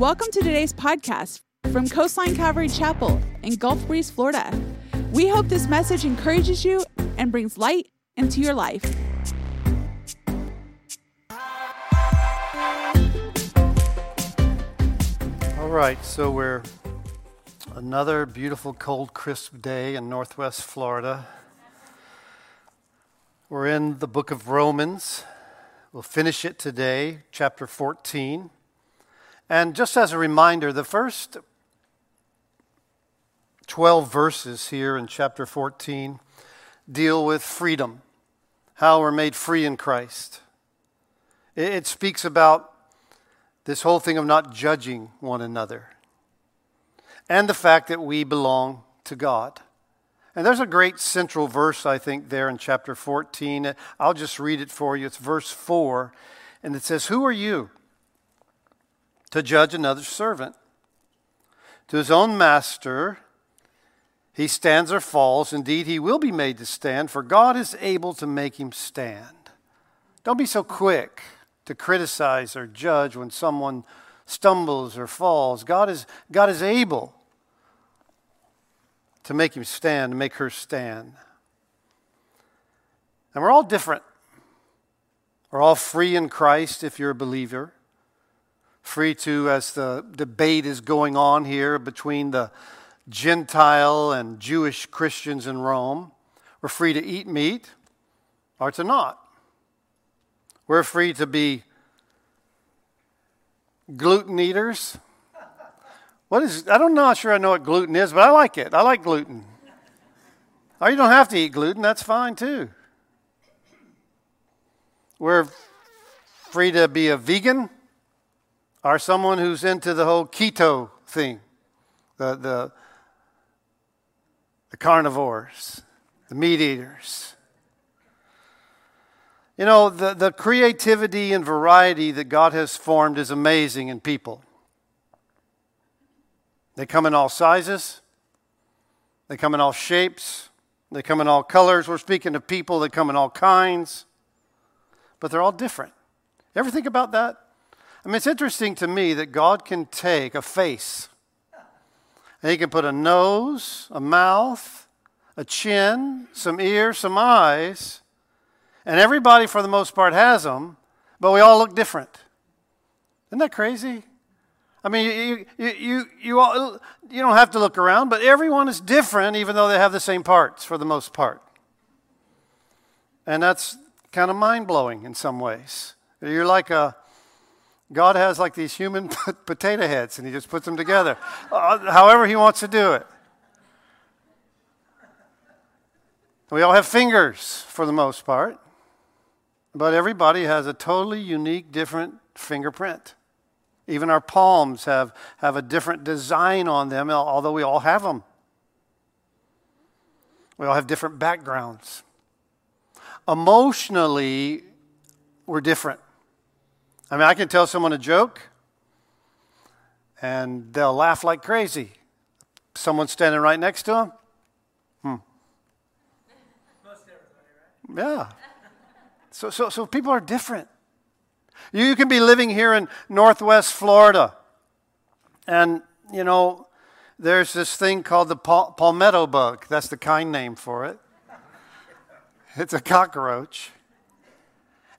Welcome to today's podcast from Coastline Calvary Chapel in Gulf Breeze, Florida. We hope this message encourages you and brings light into your life. All right, so we're another beautiful, cold, crisp day in Northwest Florida. We're in the book of Romans. We'll finish it today, chapter 14. And just as a reminder, the first 12 verses here in chapter 14 deal with freedom, how we're made free in Christ. It, speaks about this whole thing of not judging one another and the fact that we belong to God. And there's a great central verse, I think, there in chapter 14. I'll just read it for you. It's verse 4, and it says, Who are you to judge another servant? To his own master he stands or falls. Indeed, he will be made to stand, for God is able to make him stand. Don't be so quick to criticize or judge when someone stumbles or falls. God is, God is able to make him stand, to make her stand. And we're all different. We're all free in Christ if you're a believer. Free to, as the debate is going on here between the Gentile and Jewish Christians in Rome, we're free to eat meat or to not. We're free to be gluten eaters what is, I don't know, sure I know what gluten is, but I like it. I like gluten. Or you don't have to eat gluten, that's fine too. We're free to be a vegan or someone who's into the whole keto thing, the, the, the carnivores, the meat eaters. You know, the, the creativity and variety that God has formed is amazing in people. They come in all sizes, they come in all shapes, they come in all colors. We're speaking of people that come in all kinds, but they're all different. Ever think about that? I mean, it's interesting to me that God can take a face and He can put a nose, a mouth, a chin, some ears, some eyes, and everybody, for the most part, has them, but we all look different. Isn't that crazy? I mean, you, you, you, you, all, you don't have to look around, but everyone is different, even though they have the same parts for the most part. And that's kind of mind blowing in some ways. You're like a, God has like these human potato heads, and He just puts them together, uh, however He wants to do it. We all have fingers for the most part, but everybody has a totally unique, different fingerprint. Even our palms have, have a different design on them, although we all have them. We all have different backgrounds. Emotionally, we're different. I mean, I can tell someone a joke and they'll laugh like crazy. Someone standing right next to them, hmm. Yeah. So, so, so people are different. You can be living here in Northwest Florida, and you know, there's this thing called the pal- palmetto bug. That's the kind name for it. It's a cockroach.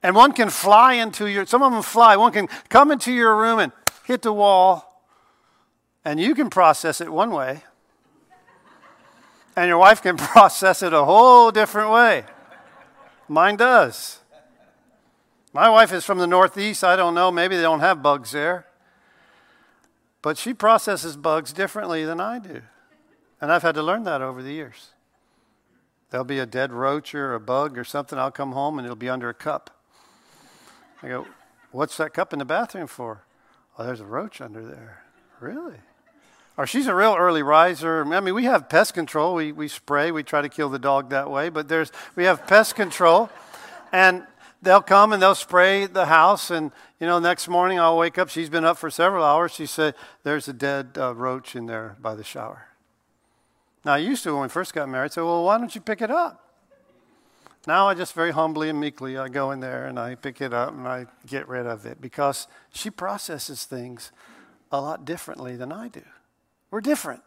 And one can fly into your, some of them fly. One can come into your room and hit the wall, and you can process it one way, and your wife can process it a whole different way. Mine does. My wife is from the Northeast. I don't know. Maybe they don't have bugs there. But she processes bugs differently than I do. And I've had to learn that over the years. There'll be a dead roach or a bug or something. I'll come home and it'll be under a cup. I go, What's that cup in the bathroom for? Oh, there's a roach under there. Really? Or she's a real early riser. I mean, we have pest control. We, we spray. We try to kill the dog that way. But there's, we have pest control. And they'll come and they'll spray the house. And, you know, next morning I'll wake up. She's been up for several hours. She said, There's a dead uh, roach in there by the shower. Now, I used to, when we first got married, say, Well, why don't you pick it up? Now I just very humbly and meekly I go in there and I pick it up and I get rid of it because she processes things a lot differently than I do. We're different.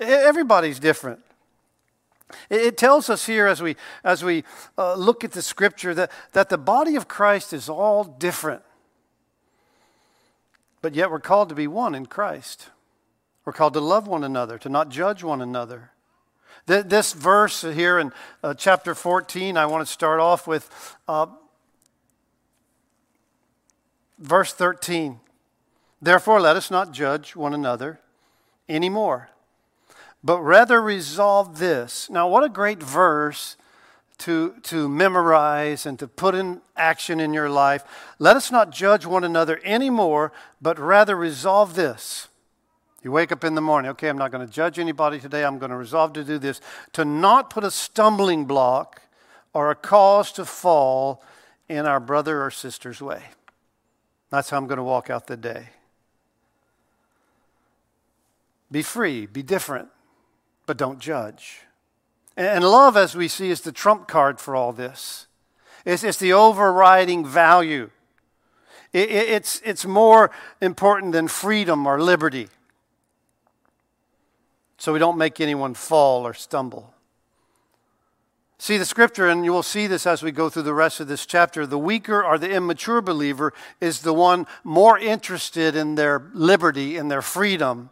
Everybody's different. It tells us here as we, as we uh, look at the scripture that, that the body of Christ is all different. But yet we're called to be one in Christ. We're called to love one another, to not judge one another. This verse here in uh, chapter 14, I want to start off with uh, verse 13. Therefore, let us not judge one another anymore but rather resolve this. Now, what a great verse to, to memorize and to put in action in your life. Let us not judge one another anymore, but rather resolve this. You wake up in the morning, okay, I'm not going to judge anybody today. I'm going to resolve to do this. To not put a stumbling block or a cause to fall in our brother or sister's way. That's how I'm going to walk out the day. Be free, be different but don't judge. And love, as we see, is the trump card for all this. It's, it's the overriding value. It, it, it's, it's more important than freedom or liberty. So we don't make anyone fall or stumble. See the scripture, and you will see this as we go through the rest of this chapter. The weaker or the immature believer is the one more interested in their liberty, in their freedom,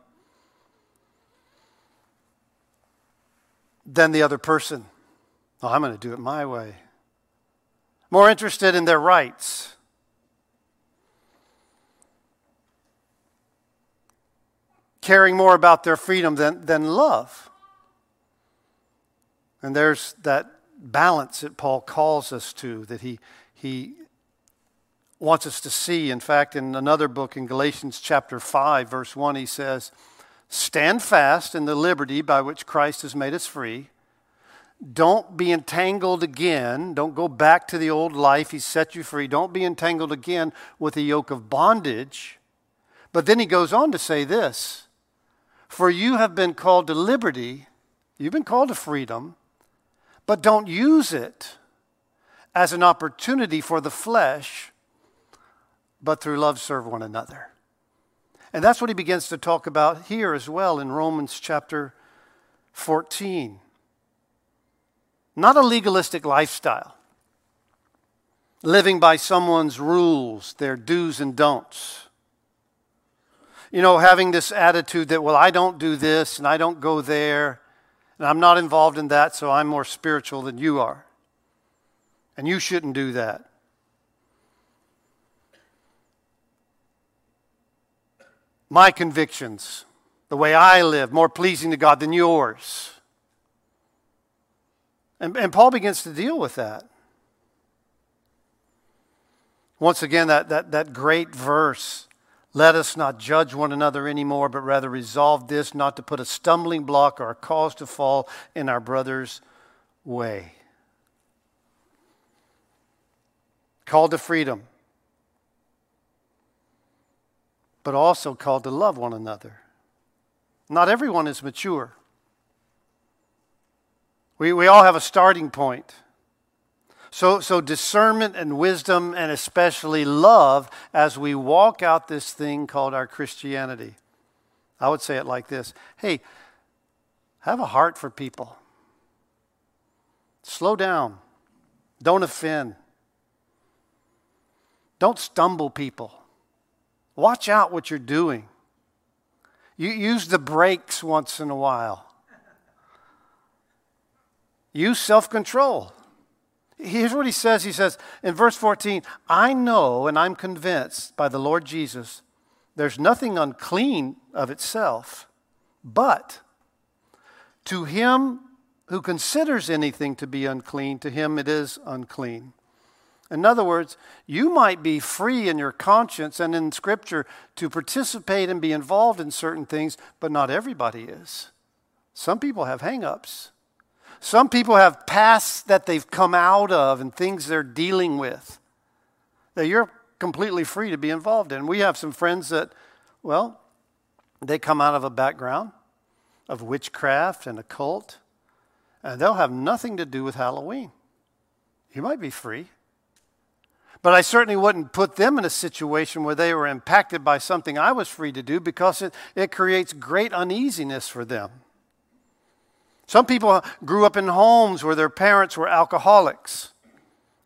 than the other person. Oh, I'm going to do it my way. More interested in their rights. Caring more about their freedom than, than love. And there's that balance that Paul calls us to, that he, he wants us to see. In fact, in another book, in Galatians chapter 5, verse 1, he says, Stand fast in the liberty by which Christ has made us free. Don't be entangled again. Don't go back to the old life. He set you free. Don't be entangled again with the yoke of bondage. But then he goes on to say this For you have been called to liberty, you've been called to freedom, but don't use it as an opportunity for the flesh, but through love serve one another. And that's what he begins to talk about here as well in Romans chapter 14. Not a legalistic lifestyle, living by someone's rules, their do's and don'ts. You know, having this attitude that, well, I don't do this and I don't go there, and I'm not involved in that, so I'm more spiritual than you are. And you shouldn't do that. my convictions, the way I live, more pleasing to God than yours. And, and Paul begins to deal with that. Once again, that, that, that great verse let us not judge one another anymore, but rather resolve this not to put a stumbling block or a cause to fall in our brother's way. Called to freedom. but also called to love one another. Not everyone is mature. We, we all have a starting point. So, so, discernment and wisdom, and especially love, as we walk out this thing called our Christianity. I would say it like this Hey, have a heart for people. Slow down. Don't offend. Don't stumble people. Watch out what you're doing. You use the brakes once in a while. Use self control. Here's what he says. He says in verse 14, I know and I'm convinced by the Lord Jesus there's nothing unclean of itself, but to him who considers anything to be unclean, to him it is unclean. In other words, you might be free in your conscience and in Scripture to participate and be involved in certain things, but not everybody is. Some people have hang ups. Some people have pasts that they've come out of and things they're dealing with that you're completely free to be involved in. We have some friends that, well, they come out of a background of witchcraft and occult, and they'll have nothing to do with Halloween. You might be free. But I certainly wouldn't put them in a situation where they were impacted by something I was free to do because it, it creates great uneasiness for them. Some people grew up in homes where their parents were alcoholics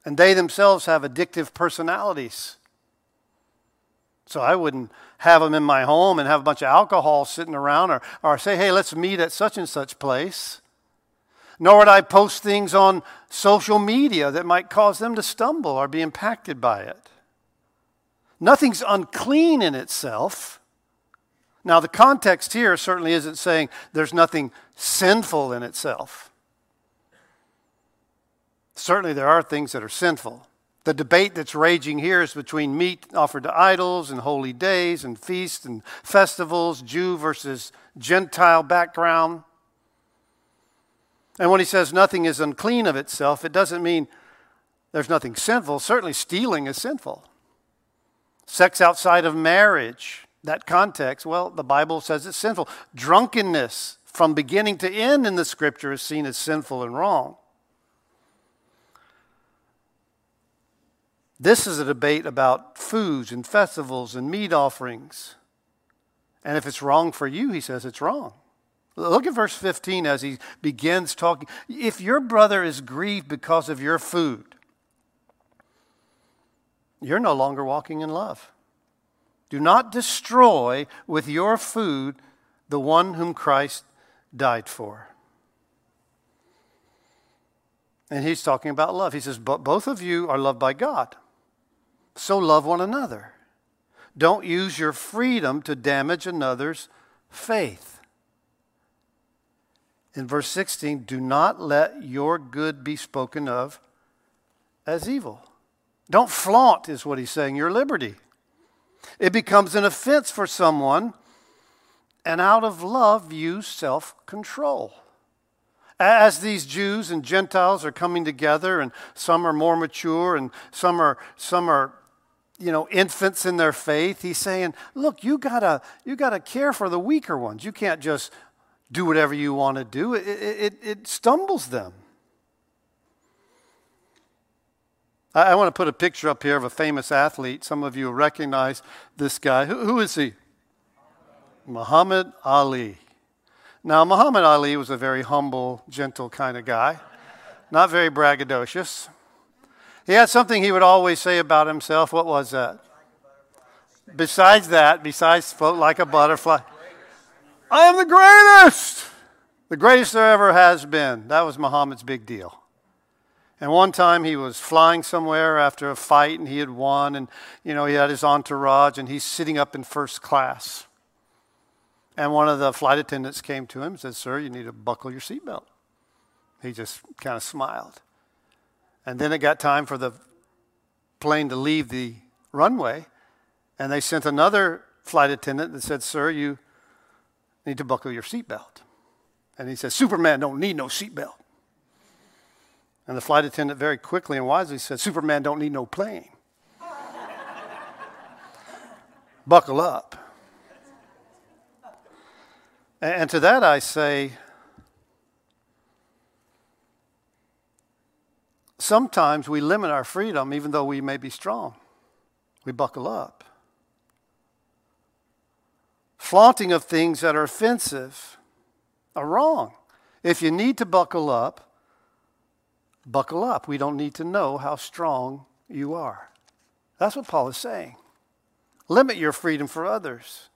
and they themselves have addictive personalities. So I wouldn't have them in my home and have a bunch of alcohol sitting around or, or say, hey, let's meet at such and such place nor would I post things on social media that might cause them to stumble or be impacted by it. Nothing's unclean in itself. Now, the context here certainly isn't saying there's nothing sinful in itself. Certainly, there are things that are sinful. The debate that's raging here is between meat offered to idols and holy days and feasts and festivals, Jew versus Gentile background. And when he says nothing is unclean of itself, it doesn't mean there's nothing sinful. Certainly, stealing is sinful. Sex outside of marriage, that context, well, the Bible says it's sinful. Drunkenness from beginning to end in the scripture is seen as sinful and wrong. This is a debate about foods and festivals and meat offerings. And if it's wrong for you, he says it's wrong. Look at verse 15 as he begins talking. If your brother is grieved because of your food, you're no longer walking in love. Do not destroy with your food the one whom Christ died for. And he's talking about love. He says, But both of you are loved by God. So love one another. Don't use your freedom to damage another's faith in verse 16, do not let your good be spoken of as evil. Don't flaunt, is what he's saying, your liberty. It becomes an offense for someone, and out of love, use self control. As these Jews and Gentiles are coming together, and some are more mature, and some are, some are you know, infants in their faith, he's saying, look, you gotta, you gotta care for the weaker ones. You can't just do whatever you want to do, it, it, it stumbles them. I, I want to put a picture up here of a famous athlete. Some of you recognize this guy. who, who is he? Muhammad Ali. Now, Muhammad Ali was a very humble, gentle kind of guy, not very braggadocious. He had something he would always say about himself. What was that? Besides that, besides float like a butterfly. I am the greatest. The greatest there ever has been. That was Muhammad's big deal. And one time he was flying somewhere after a fight and he had won, and you know, he had his entourage and he's sitting up in first class. And one of the flight attendants came to him and said, Sir, you need to buckle your seatbelt. He just kind of smiled. And then it got time for the plane to leave the runway, and they sent another flight attendant that said, Sir, you need to buckle your seatbelt. And he says, Superman don't need no seatbelt. And the flight attendant very quickly and wisely said, Superman don't need no plane. Buckle up. And to that I say, sometimes we limit our freedom even though we may be strong. We buckle up flaunting of things that are offensive are wrong. If you need to buckle up, buckle up. We don't need to know how strong you are. That's what Paul is saying. Limit your freedom for others.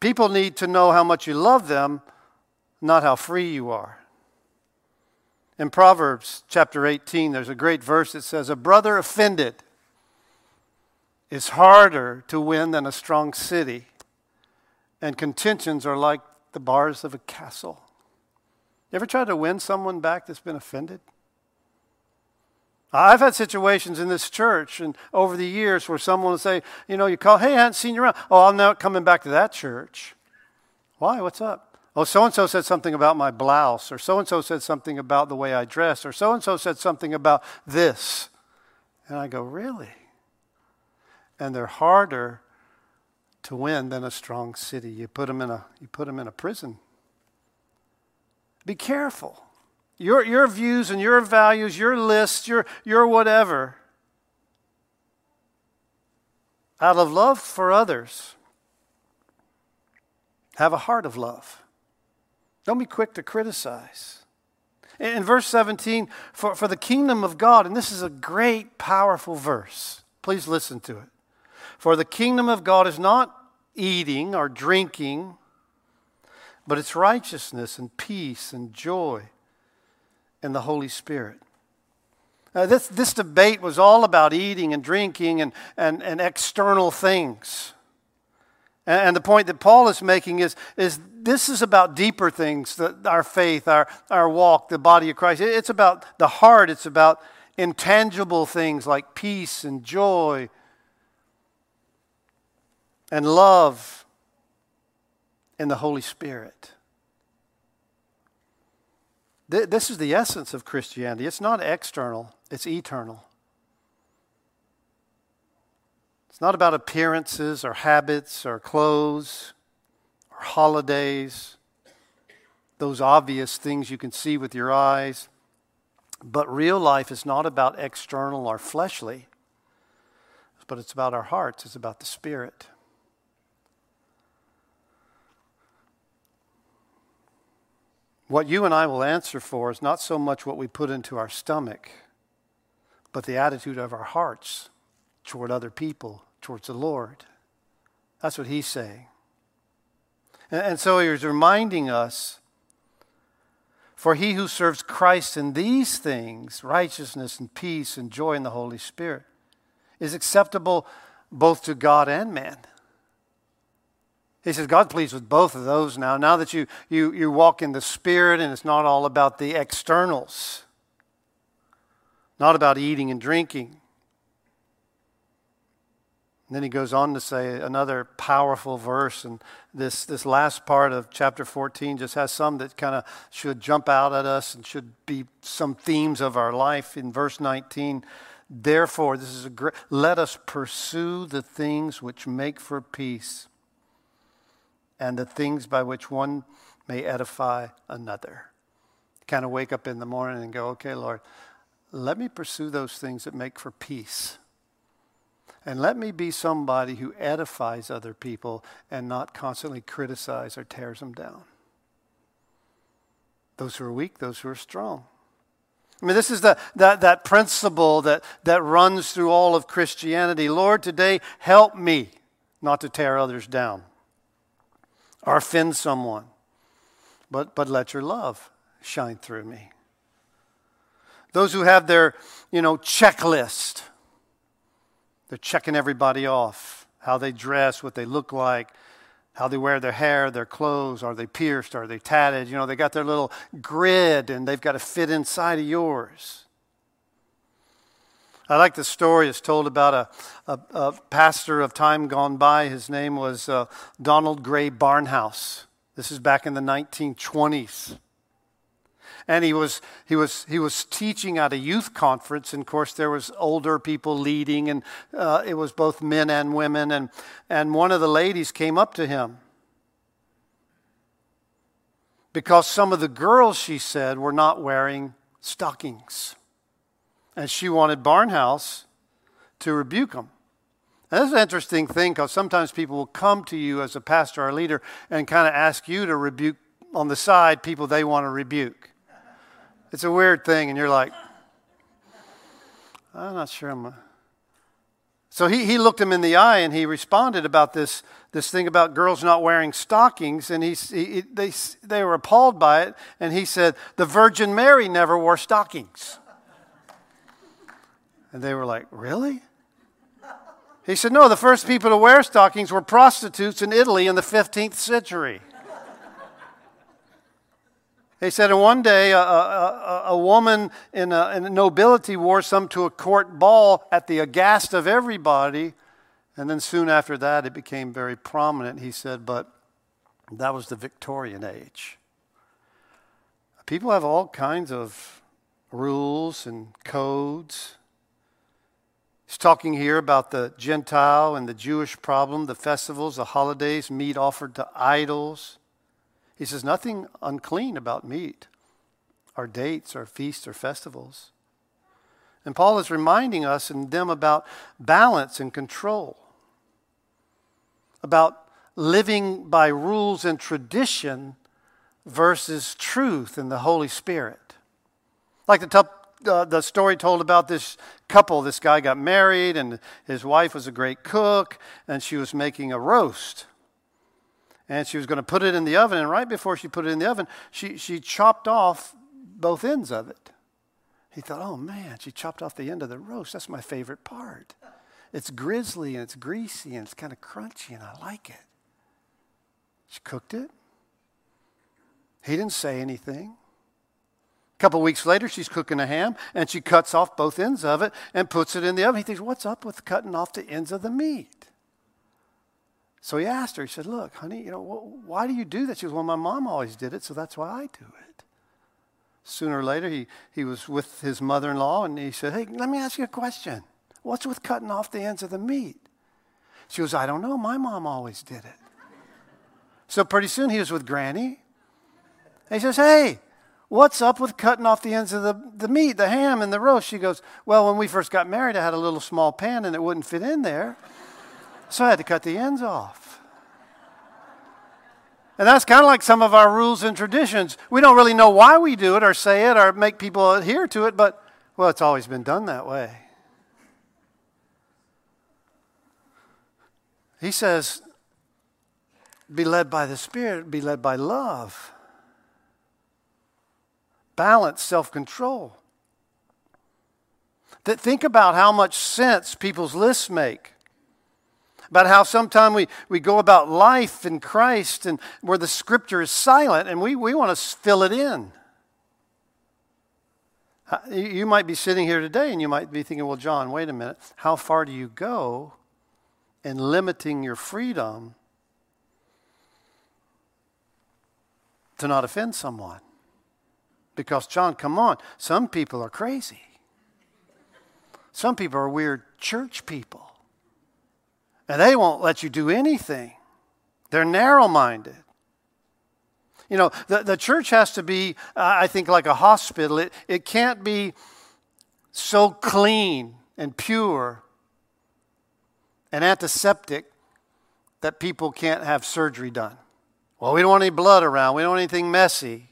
People need to know how much you love them, not how free you are. In Proverbs chapter 18, there's a great verse that says, A brother offended is harder to win than a strong city, and contentions are like the bars of a castle. You ever tried to win someone back that's been offended? I've had situations in this church and over the years where someone will say, you know, you call, hey, I haven't seen you around. Oh, I'm not coming back to that church. Why? What's up? Oh, so and so said something about my blouse, or so and so said something about the way I dress, or so and so said something about this. And I go, really? and they're harder to win than a strong city. You put them in a, you put them in a prison. Be careful. your, your views and your values, your list, your, your whatever, out of love for others, have a heart of love. Don't be quick to criticize. In verse 17, for, for the kingdom of God, and this is a great, powerful verse. Please listen to it. For the kingdom of God is not eating or drinking, but it's righteousness and peace and joy in the Holy Spirit. Uh, this, this debate was all about eating and drinking and, and, and external things. And, and the point that Paul is making is, is this is about deeper things our faith, our, our walk, the body of Christ. It's about the heart, it's about intangible things like peace and joy and love in the Holy Spirit. This is the essence of Christianity. It's not external, it's eternal. It's not about appearances or habits or clothes or holidays, those obvious things you can see with your eyes. But real life is not about external or fleshly, but it's about our hearts, it's about the Spirit. What you and I will answer for is not so much what we put into our stomach, but the attitude of our hearts toward other people, towards the Lord. That's what he's saying. And, so he's reminding us for he who serves Christ in these things, righteousness and peace and joy in the Holy Spirit, is acceptable both to God and man. He says, God pleased with both of those now. Now that you, you, you walk in the Spirit and it's not all about the externals, not about eating and drinking. And then he goes on to say another powerful verse, and this, this last part of chapter 14 just has some that kind of should jump out at us and should be some themes of our life. In verse 19, therefore, this is a great, let us pursue the things which make for peace and the things by which one may edify another. Kind of wake up in the morning and go, okay, Lord, let me pursue those things that make for peace. And let me be somebody who edifies other people and not constantly criticize or tears them down. Those who are weak, those who are strong. I mean, this is the, that, that principle that, that runs through all of Christianity. Lord, today help me not to tear others down or offend someone. But, but let your love shine through me. Those who have their, you know, checklist, they're checking everybody off. How they dress, what they look like, how they wear their hair, their clothes, are they pierced, are they tatted? You know, they got their little grid and they've got to fit inside of yours. I like the story it's told about a, a, a pastor of time gone by. His name was uh, Donald Grey Barnhouse. This is back in the 1920s. And he was, he, was, he was teaching at a youth conference, and of course, there was older people leading, and uh, it was both men and women. And, and one of the ladies came up to him because some of the girls, she said, were not wearing stockings. And she wanted Barnhouse to rebuke him. And that's an interesting thing because sometimes people will come to you as a pastor or leader and kind of ask you to rebuke on the side people they want to rebuke. It's a weird thing, and you're like, I'm not sure I'm. A... So he, he looked him in the eye and he responded about this, this thing about girls not wearing stockings. And he, he, they, they were appalled by it. And he said, The Virgin Mary never wore stockings. And they were like, Really? He said, No, the first people to wear stockings were prostitutes in Italy in the 15th century. He said, and one day a, a, a woman in, a, in nobility wore some to a court ball at the aghast of everybody. And then soon after that, it became very prominent. He said, but that was the Victorian age. People have all kinds of rules and codes. He's talking here about the Gentile and the Jewish problem, the festivals, the holidays, meat offered to idols. He says, nothing unclean about meat our dates, our feasts, our festivals. And Paul is reminding us and them about balance and control, about living by rules and tradition versus truth and the Holy Spirit. Like the, uh, the story told about this couple, this guy got married, and his wife was a great cook, and she was making a roast. And she was going to put it in the oven, and right before she put it in the oven, she, she chopped off both ends of it. He thought, oh man, she chopped off the end of the roast. That's my favorite part. It's grizzly and it's greasy and it's kind of crunchy, and I like it. She cooked it. He didn't say anything. Couple weeks later, she's cooking a ham and she cuts off both ends of it and puts it in the oven. He thinks, What's up with cutting off the ends of the meat? So he asked her, He said, Look, honey, you know, why do you do that? She goes, Well, my mom always did it, so that's why I do it. Sooner or later, he, he was with his mother in law and he said, Hey, let me ask you a question. What's with cutting off the ends of the meat? She goes, I don't know. My mom always did it. So pretty soon he was with Granny. And he says, Hey, what's up with cutting off the ends of the, the meat, the ham, and the roast? She goes, Well, when we first got married, I had a little small pan and it wouldn't fit in there. So I had to cut the ends off. And that's kind of like some of our rules and traditions. We don't really know why we do it or say it or make people adhere to it, but, well, it's always been done that way. He says, be led by the Spirit, be led by love, balance, self control. That think about how much sense people's lists make. About how sometimes we, we go about life in Christ and where the scripture is silent and we, we want to fill it in. You might be sitting here today and you might be thinking, well, John, wait a minute. How far do you go in limiting your freedom to not offend someone. Because, John, come on, some people are crazy. Some people are weird church people. And they won't let you do anything, they're narrow minded. You know, the, the church has to be, uh, I think, like a hospital. It, it can't be so clean and pure and antiseptic that people can't have surgery done. Well, we don't want any blood around. We don't want anything messy.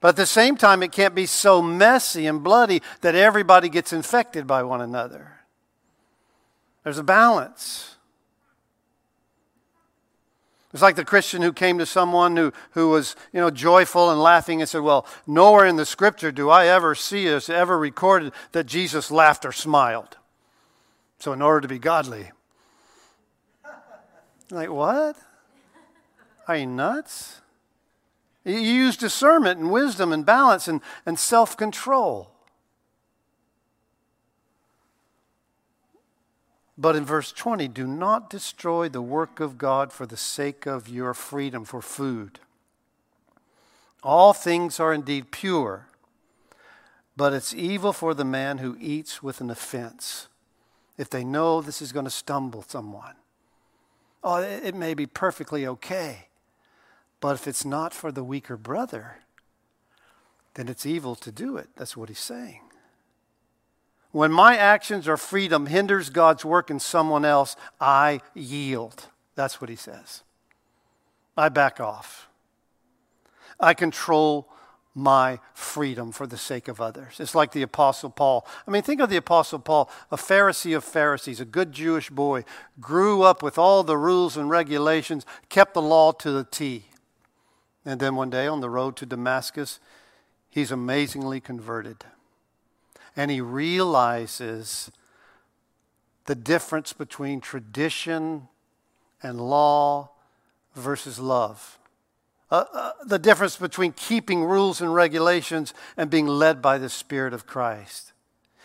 But at the same time, it can't be so messy and bloody that everybody gets infected by one another. There's a balance. It's like the Christian who came to someone who, who was, you know, joyful and laughing and said, Well, nowhere in the scripture do I ever see us ever recorded that Jesus laughed or smiled. So in order to be godly. Like, what? Are you nuts? You use discernment and wisdom and balance and, and self control. But in verse 20, do not destroy the work of God for the sake of your freedom for food. All things are indeed pure, but it's evil for the man who eats with an offense, if they know this is going to stumble someone. Oh, it may be perfectly okay. But if it's not for the weaker brother, then it's evil to do it. That's what he's saying. When my actions or freedom hinders God's work in someone else, I yield. That's what he says. I back off. I control my freedom for the sake of others. It's like the Apostle Paul. I mean, think of the Apostle Paul, a Pharisee of Pharisees, a good Jewish boy, grew up with all the rules and regulations, kept the law to the T. And then one day on the road to Damascus, he's amazingly converted. And he realizes the difference between tradition and law versus love. Uh, uh, the difference between keeping rules and regulations and being led by the Spirit of Christ.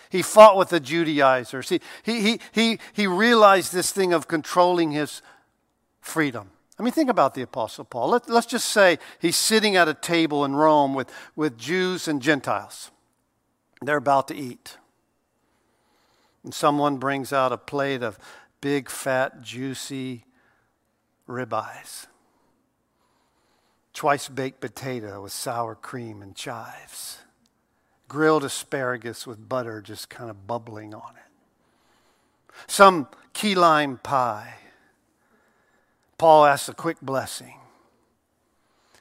He fought with the Judaizers. He, he, he, he, he realized this thing of controlling his freedom. I mean, think about the Apostle Paul. Let, us just say he's sitting at a table in Rome with, with Jews and Gentiles. They're about to eat. And someone brings out a plate of big, fat, juicy ribeyes. twice baked potato with sour cream and chives, grilled asparagus with butter just kind of bubbling on it, some key lime pie. Paul asks a quick blessing.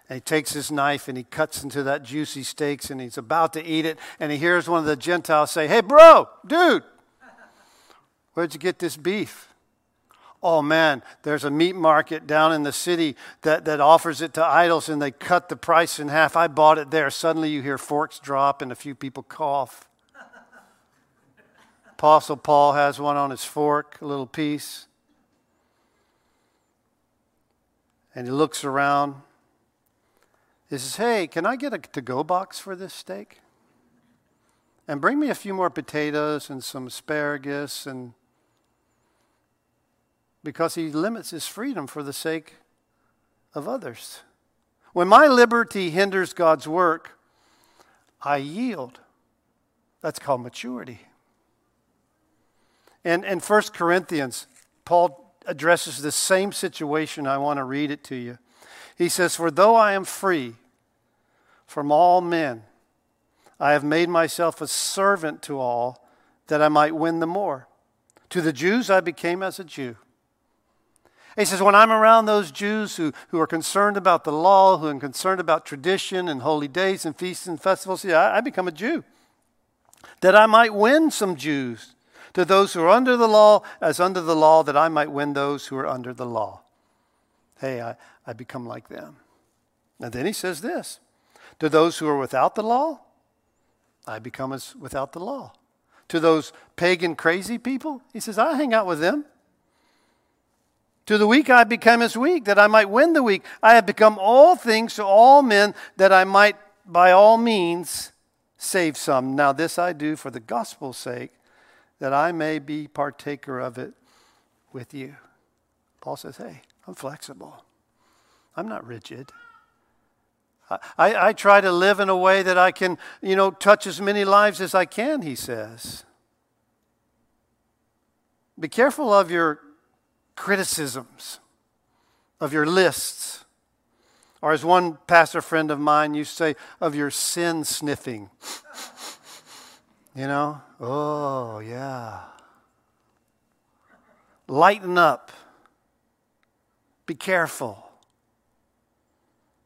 And he takes his knife and he cuts into that juicy steaks and he's about to eat it. And he hears one of the Gentiles say, Hey, bro, dude, where'd you get this beef? Oh man, there's a meat market down in the city that, that offers it to idols and they cut the price in half. I bought it there. Suddenly you hear forks drop and a few people cough. Apostle Paul has one on his fork, a little piece. And he looks around. He says, Hey, can I get a to go box for this steak? And bring me a few more potatoes and some asparagus and because he limits his freedom for the sake of others. When my liberty hinders God's work, I yield. That's called maturity. And in 1 Corinthians, Paul addresses the same situation. I want to read it to you. He says, For though I am free from all men, I have made myself a servant to all that I might win the more. To the Jews, I became as a Jew he says, when I'm around those Jews who, who are concerned about the law, who are concerned about tradition and holy days and feasts and festivals, yeah, I, I become a Jew. That I might win some Jews to those who are under the law, as under the law, that I might win those who are under the law. Hey, I, I become like them. And then he says this To those who are without the law, I become as without the law. To those pagan, crazy people, he says, I hang out with them. To the weak I become as weak, that I might win the weak. I have become all things to all men, that I might by all means save some. Now, this I do for the gospel's sake, that I may be partaker of it with you. Paul says, Hey, I'm flexible, I'm not rigid. I, I, try to live in a way that I can, you know, touch as many lives as I can, he says. Be careful of your criticisms of your lists. Or, as one pastor friend of mine used to say, of your sin sniffing. you know? Oh, yeah. Lighten up. Be careful.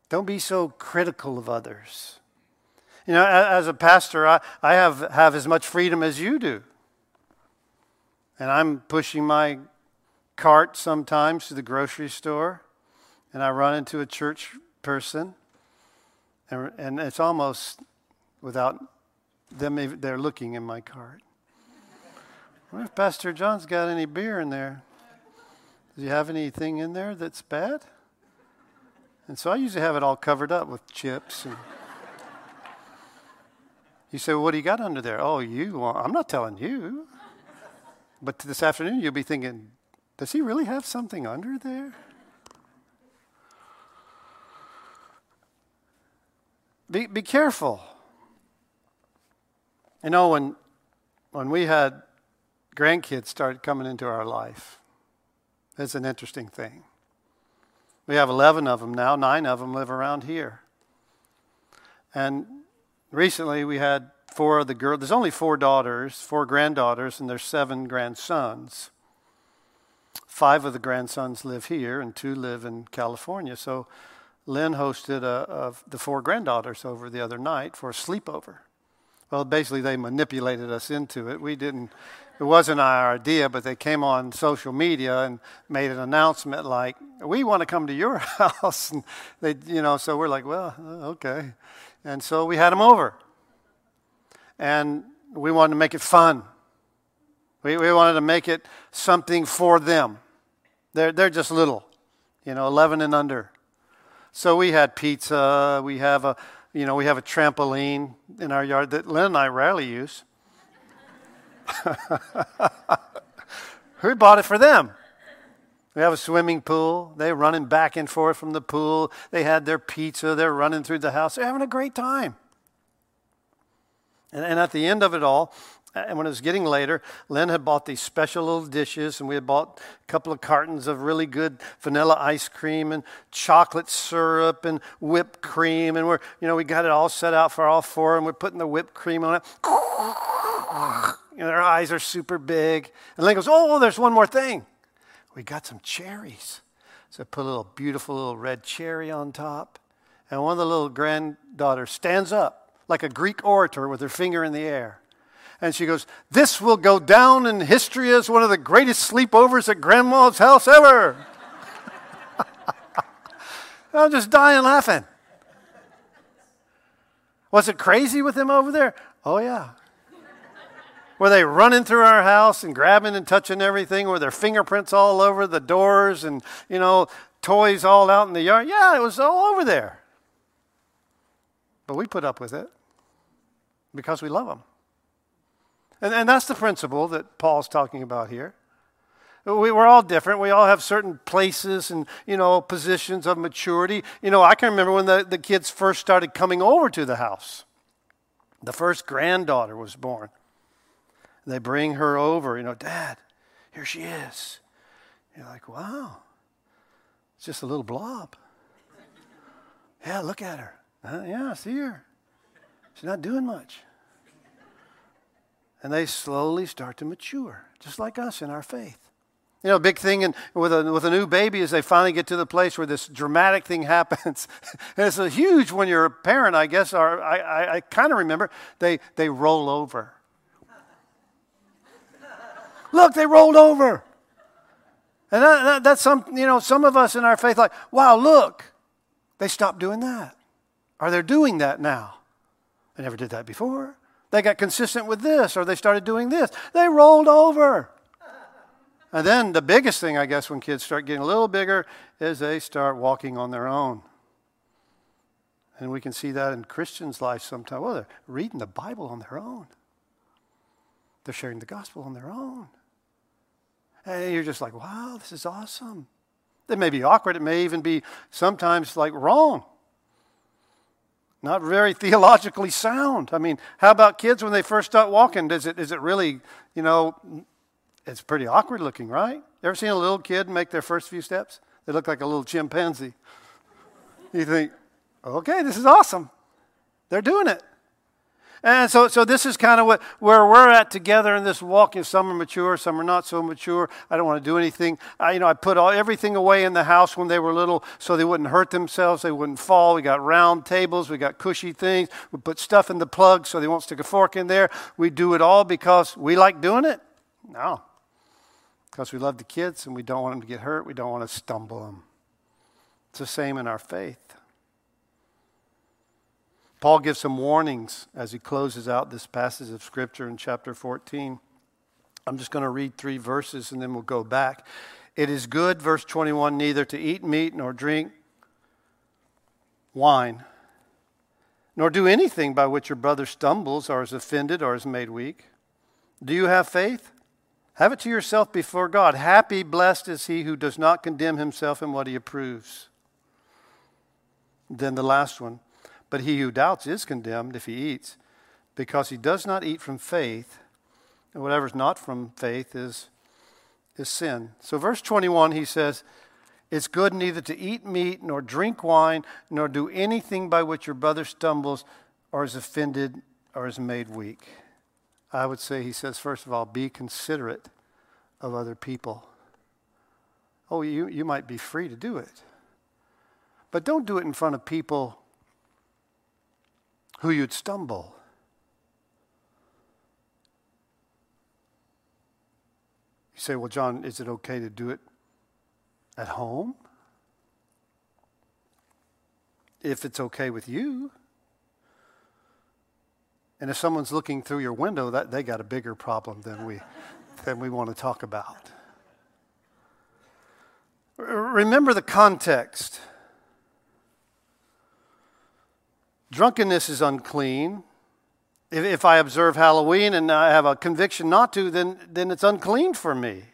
Don't be so critical of others. You know, as a pastor, I, I have, have as much freedom as you do. And I'm pushing my cart sometimes to the grocery store and I run into a church person, and, and it's almost without them, they're looking in my cart. What if Pastor John's got any beer in there? Does he have anything in there that's bad? And so I usually have it all covered up with chips. And you say, well, What do you got under there? Oh, you. Well, I'm not telling you. But this afternoon, you'll be thinking, does he really have something under there? Be, be careful. You know, when, when we had grandkids start coming into our life, it's an interesting thing. We have 11 of them now, nine of them live around here. And recently we had four of the girls, there's only four daughters, four granddaughters, and there's seven grandsons five of the grandsons live here and two live in California. So Lynn hosted a, a, the four granddaughters over the other night for a sleepover. Well, basically, they manipulated us into it. We didn't, it wasn't our idea, but they came on social media and made an announcement like, we want to come to your house. And they, you know, so we're like, well, uh, okay. And so we had them over. And we wanted to make it fun. We, we wanted to make it something for them. They're, they're just little, you know, 11 and under. So we had pizza. We have a, you know, we have a trampoline in our yard that Lynn and I rarely use. Who bought it for them? We have a swimming pool. They're running back and forth from the pool. They had their pizza. They're running through the house. They're having a great time. And, and at the end of it all, And when it was getting later, Lynn had bought these special little dishes, and we had bought a couple of cartons of really good vanilla ice cream and chocolate syrup and whipped cream. And we're, you know, we got it all set out for all four, and we're putting the whipped cream on it. And their eyes are super big. And Lynn goes, Oh, there's one more thing. We got some cherries. So I put a little beautiful little red cherry on top. And one of the little granddaughters stands up like a Greek orator with her finger in the air. And she goes, This will go down in history as one of the greatest sleepovers at grandma's house ever. I'm just dying laughing. Was it crazy with them over there? Oh, yeah. Were they running through our house and grabbing and touching everything? Were their fingerprints all over the doors and, you know, toys all out in the yard? Yeah, it was all over there. But we put up with it because we love them. And, and that's the principle that Paul's talking about here. We, we're all different. We all have certain places and, you know, positions of maturity. You know, I can remember when the, the kids first started coming over to the house. The first granddaughter was born. They bring her over, you know, Dad, here she is. You're like, wow, it's just a little blob. Yeah, look at her. Uh, yeah, see her. She's not doing much. And they slowly start to mature, just like us in our faith. You know, big thing in, with, a, with a new baby is they finally get to the place where this dramatic thing happens. and it's a huge when you're a parent, I guess, or I, I, I kind of remember, they, they roll over. Look, they rolled over. And that, that, that's some, you know, some of us in our faith, like, wow, look, they stopped doing that. Are they doing that now? They never did that before. They got consistent with this, or they started doing this. They rolled over. And then the biggest thing, I guess, when kids start getting a little bigger is they start walking on their own. And we can see that in Christians' life sometimes. Well, they're reading the Bible on their own, they're sharing the gospel on their own. And you're just like, wow, this is awesome. It may be awkward. It may even be sometimes like wrong. Not very theologically sound. I mean, how about kids when they first start walking? Does it, is it really, you know, it's pretty awkward looking, right? Ever seen a little kid make their first few steps? They look like a little chimpanzee. You think, okay, this is awesome. They're doing it. And so, so this is kind of what, where we're at together in this walking. Some are mature, some are not so mature. I don't want to do anything. I, you know, I put all, everything away in the house when they were little so they wouldn't hurt themselves, they wouldn't fall. We got round tables, we got cushy things. We put stuff in the plug so they won't stick a fork in there. We do it all because we like doing it? No. Because we love the kids and we don't want them to get hurt. We don't want to stumble them. It's the same in our faith. Paul gives some warnings as he closes out this passage of Scripture in chapter 14. I'm just going to read three verses and then we'll go back. It is good, verse 21, neither to eat meat nor drink wine, nor do anything by which your brother stumbles or is offended or is made weak. Do you have faith? Have it to yourself before God. Happy, blessed is he who does not condemn himself in what he approves. Then the last one. But he who doubts is condemned if he eats, because he does not eat from faith, and whatever's not from faith is, is sin. So, verse 21, he says, It's good neither to eat meat, nor drink wine, nor do anything by which your brother stumbles, or is offended, or is made weak. I would say, he says, first of all, be considerate of other people. Oh, you, you might be free to do it. But don't do it in front of people who you'd stumble. You say, well, John, is it okay to do it at home? If it's okay with you. And if someone's looking through your window, that they got a bigger problem than we than we want to talk about. Remember the context. Drunkenness is unclean. If, if I observe Halloween and I have a conviction not to, then, then it's unclean for me.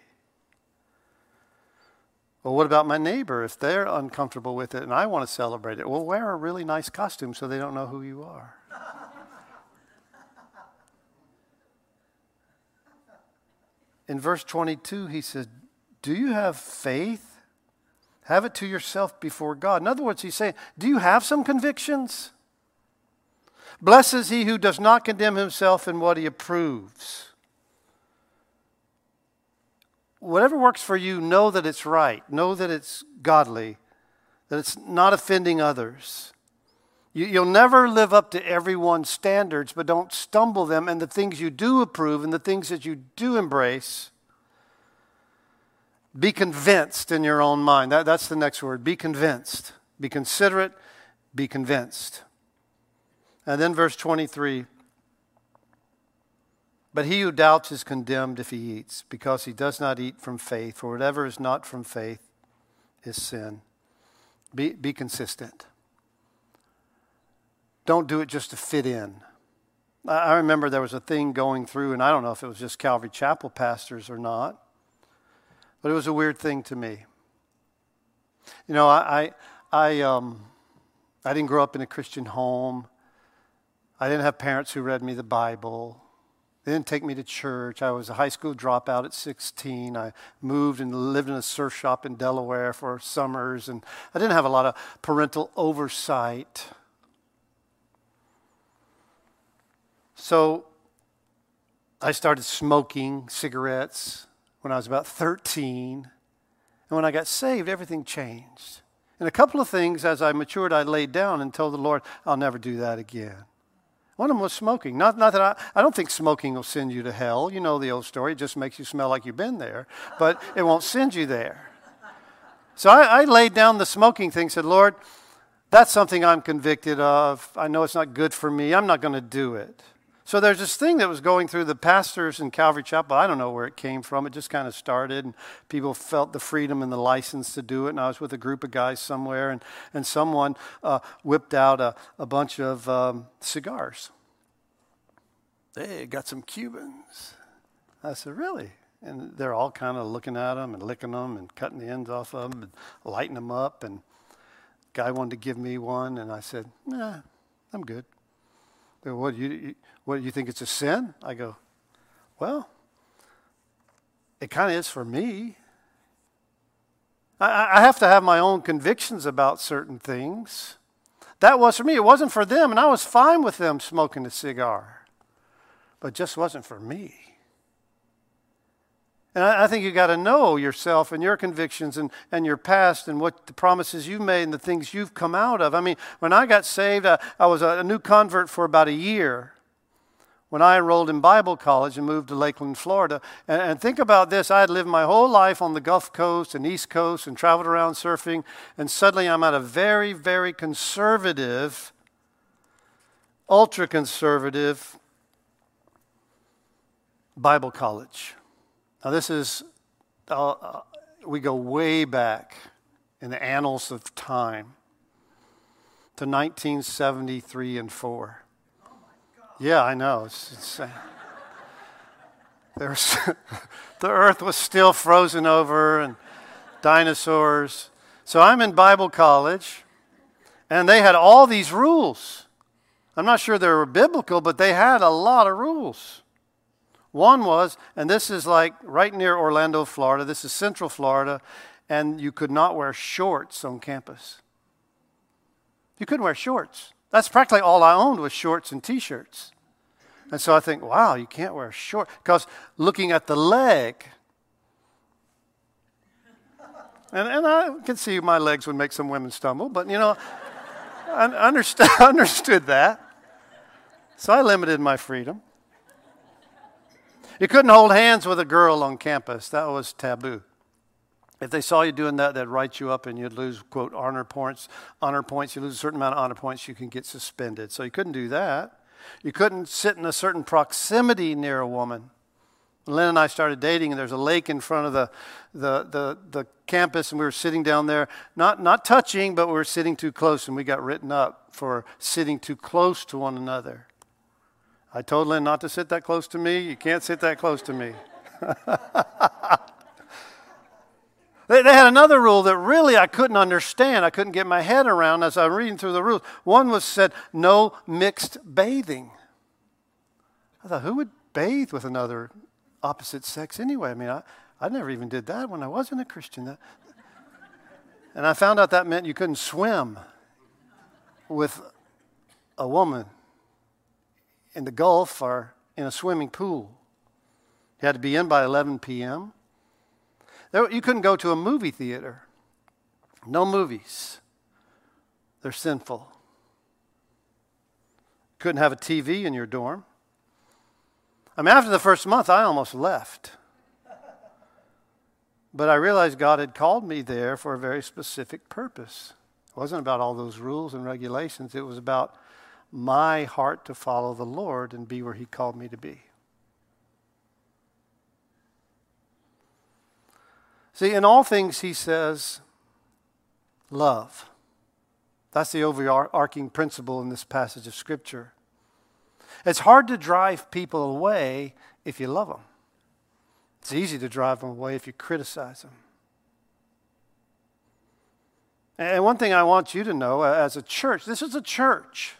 Well, what about my neighbor if they're uncomfortable with it and I want to celebrate it? Well, wear a really nice costume so they don't know who you are. in verse 22, he says, Do you have faith? Have it to yourself before God. In other words, he's saying, Do you have some convictions? Blessed is he who does not condemn himself in what he approves. Whatever works for you, know that it's right, know that it's godly, that it's not offending others. You, will never live up to everyone's standards, but don't stumble them. And the things you do approve and the things that you do embrace, be convinced in your own mind. That, that's the next word. Be convinced. Be considerate. Be convinced. And then verse 23 But he who doubts is condemned if he eats, because he does not eat from faith, for whatever is not from faith is sin. Be, be consistent. Don't do it just to fit in. I remember there was a thing going through, and I don't know if it was just Calvary Chapel pastors or not, but it was a weird thing to me. You know, I, I, I, um, I didn't grow up in a Christian home. I didn't have parents who read me the Bible. They didn't take me to church. I was a high school dropout at 16. I moved and lived in a surf shop in Delaware for summers, and I didn't have a lot of parental oversight. So I started smoking cigarettes when I was about 13. And when I got saved, everything changed. And a couple of things as I matured, I laid down and told the Lord, I'll never do that again. One of them was smoking. Not, not that I, I don't think smoking will send you to hell. You know the old story. It just makes you smell like you've been there, but it won't send you there. So I, I laid down the smoking thing, said, Lord, that's something I'm convicted of. I know it's not good for me. I'm not going to do it. So there's this thing that was going through the pastors in Calvary Chapel. I don't know where it came from. It just kind of started, and people felt the freedom and the license to do it. And I was with a group of guys somewhere, and, and someone uh, whipped out a, a bunch of um, cigars. They got some Cubans. I said, Really? And they're all kind of looking at them and licking them and cutting the ends off of them and lighting them up. And guy wanted to give me one, and I said, Nah, I'm good. What you what you think it's a sin? I go, well, it kind of is for me. I, I have to have my own convictions about certain things. That was for me. It wasn't for them, and I was fine with them smoking a cigar, but just wasn't for me. And I, I think you've got to know yourself and your convictions and, and your past and what the promises you've made and the things you've come out of. I mean, when I got saved, I, I was a, a new convert for about a year when I enrolled in Bible college and moved to Lakeland, Florida. And, and, think about this I had lived my whole life on the Gulf Coast and East Coast and traveled around surfing, and suddenly I'm at a very, very conservative, ultra conservative Bible college. Now, this is, uh, uh, we go way back in the annals of time to 1973 and 4. Yeah, I know. It's, there's, the earth was still frozen over and dinosaurs. So I'm in Bible college, and they had all these rules. I'm not sure they were biblical, but they had a lot of rules. One was, and this is like right near Orlando, Florida, this is Central Florida, and you could not wear shorts on campus. You couldn't wear shorts. That's practically all I owned was shorts and t shirts. And so I think, wow, you can't wear shorts. Because looking at the leg, and, and I can see my legs would make some women stumble, but you know, I understood, understood that. So I limited my freedom. You couldn't hold hands with a girl on campus, that was taboo. If they saw you doing that, they'd write you up and you'd lose, quote, honor points. Honor points, you lose a certain amount of honor points, you can get suspended. So you couldn't do that. You couldn't sit in a certain proximity near a woman. Lynn and I started dating, and there's a lake in front of the, the, the, the, campus, and we were sitting down there, not, not touching, but we were sitting too close, and we got written up for sitting too close to one another. I told Lynn not to sit that close to me. You can't sit that close to me. they, had another rule that really I couldn't understand. I couldn't get my head around as I'm reading through the rules. One was said, no mixed bathing. I thought, who would bathe with another opposite sex anyway. I mean, I, I never even did that when I wasn't a Christian. And I found out that meant you couldn't swim with a woman in the Gulf or in a swimming pool. You had to be in by 11 p.m. There, you couldn't go to a movie theater. No movies. They're sinful. Couldn't have a TV in your dorm. I mean, after the first month, I almost left. But I realized God had called me there for a very specific purpose. It wasn't about all those rules and regulations, it was about my heart to follow the Lord and be where He called me to be. See, in all things, He says, love. That's the overarching principle in this passage of Scripture. It's hard to drive people away if you love them. It's easy to drive them away if you criticize them. And one thing I want you to know uh, as a church, this is a church.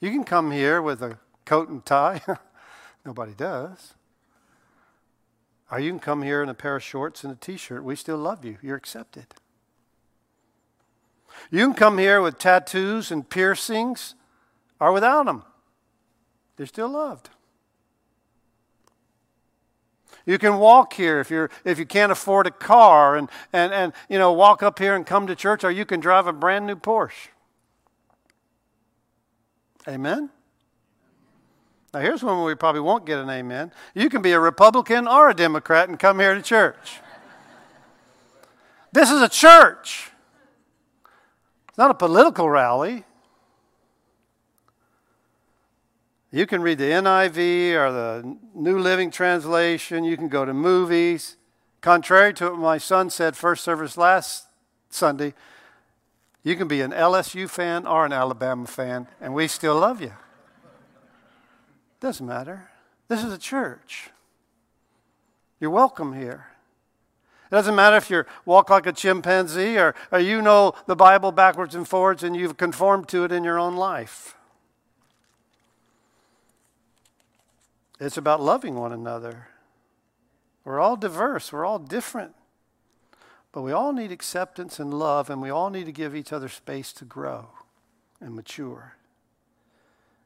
You can come here with a coat and tie. Nobody does. Or you can come here in a pair of shorts and a t shirt. We still love you. You're accepted. You can come here with tattoos and piercings or without them. They're still loved. You can walk here if, you're, if you can't afford a car and, and, and you know, walk up here and come to church, or you can drive a brand new Porsche. Amen? Now, here's one we probably won't get an amen. You can be a Republican or a Democrat and come here to church. this is a church, it's not a political rally. You can read the NIV or the New Living Translation. You can go to movies. Contrary to what my son said first service last Sunday, you can be an LSU fan or an Alabama fan, and we still love you. Doesn't matter. This is a church. You're welcome here. It doesn't matter if you walk like a chimpanzee or, or you know the Bible backwards and forwards and you've conformed to it in your own life. It's about loving one another. We're all diverse, we're all different. But we all need acceptance and love, and we all need to give each other space to grow and mature.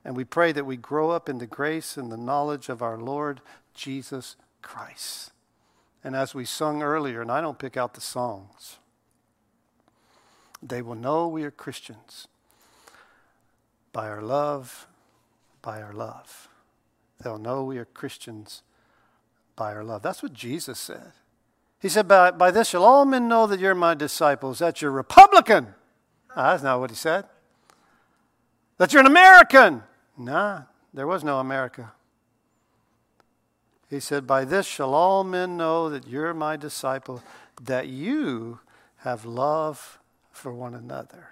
And we pray that we grow up in the grace and the knowledge of our Lord Jesus Christ. And as we sung earlier, and I don't pick out the songs, they will know we are Christians by our love, by our love. They'll know we are Christians by our love. That's what Jesus said. He said, By, by this shall all men know that you're my disciples, that you're Republican. Ah, that's not what he said. That you're an American. Nah, there was no America. He said, By this shall all men know that you're my disciple, that you have love for one another.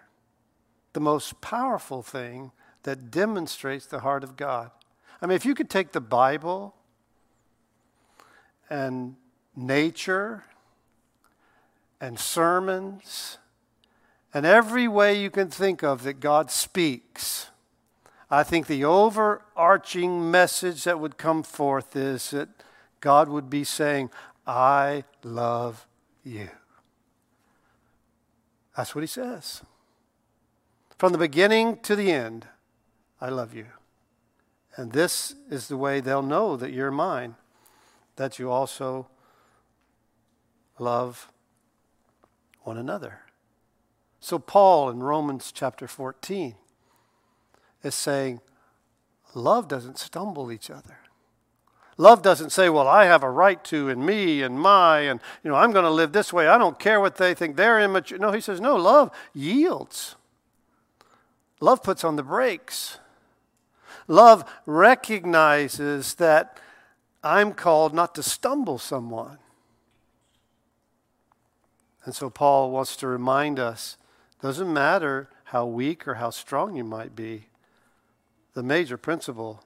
The most powerful thing that demonstrates the heart of God. I mean, if you could take the Bible and nature and sermons and every way you can think of that God speaks, I think the overarching message that would come forth is that God would be saying, I love you. That's what he says. From the beginning to the end, I love you. And this is the way they'll know that you're mine, that you also love one another. So, Paul in Romans chapter 14 is saying, love doesn't stumble each other. Love doesn't say, well, I have a right to, and me, and my, and, you know, I'm going to live this way. I don't care what they think. They're immature. No, he says, no, love yields. Love puts on the brakes. Love recognizes that I'm called not to stumble someone. And so Paul wants to remind us doesn't matter how weak or how strong you might be, the major principle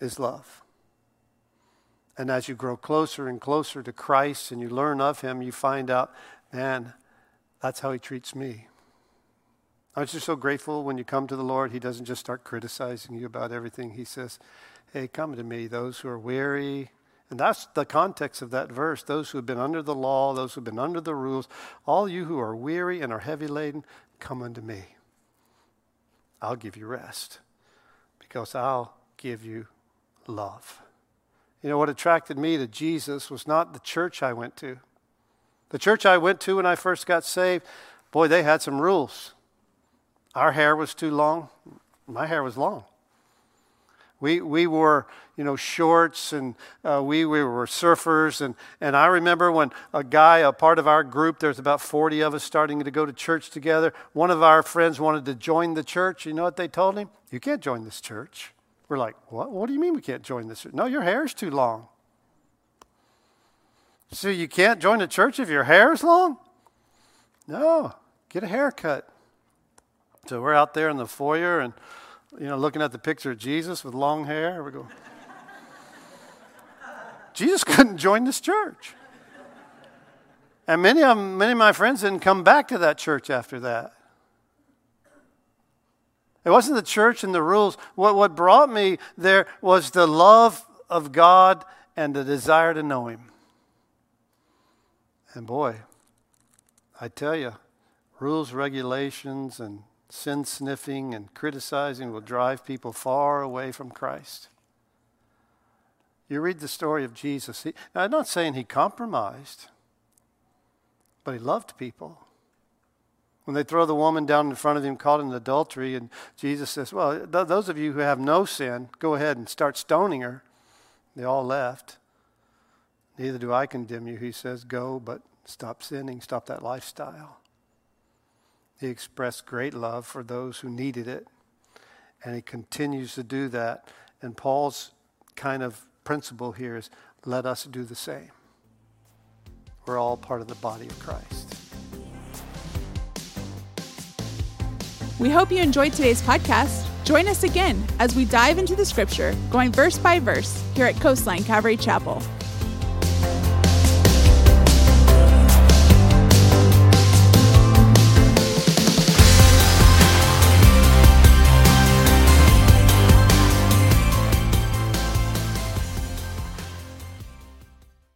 is love. And as you grow closer and closer to Christ and you learn of Him, you find out, man, that's how He treats me. Aren't you so grateful when you come to the Lord? He doesn't just start criticizing you about everything. He says, Hey, come to me, those who are weary. And that's the context of that verse. Those who have been under the law, those who have been under the rules, all you who are weary and are heavy laden, come unto me. I'll give you rest because I'll give you love. You know, what attracted me to Jesus was not the church I went to. The church I went to when I first got saved, boy, they had some rules. Our hair was too long. My hair was long. We, we wore, you know, shorts and uh, we, we were surfers. And, and I remember when a guy, a part of our group, there's about 40 of us starting to go to church together. One of our friends wanted to join the church. You know what they told him? You can't join this church. We're like, what? What do you mean we can't join this church? No, your hair's too long. So you can't join the church if your hair is long? No, get a haircut. So we're out there in the foyer and, you know, looking at the picture of Jesus with long hair. We go, Jesus couldn't join this church. And many of, them, many of my friends didn't come back to that church after that. It wasn't the church and the rules. What, what brought me there was the love of God and the desire to know Him. And boy, I tell you, rules, regulations, and sin sniffing and criticizing will drive people far away from Christ. You read the story of Jesus. He, I'm not saying he compromised, but he loved people. When they throw the woman down in front of him caught in adultery, and Jesus says, Well, th- those of you who have no sin, go ahead and start stoning her. They all left. Neither do I condemn you, he says. Go, but stop sinning, stop that lifestyle. He expressed great love for those who needed it, and he continues to do that. And Paul's kind of principle here is let us do the same. We're all part of the body of Christ. We hope you enjoyed today's podcast. Join us again as we dive into the scripture, going verse by verse, here at Coastline Calvary Chapel.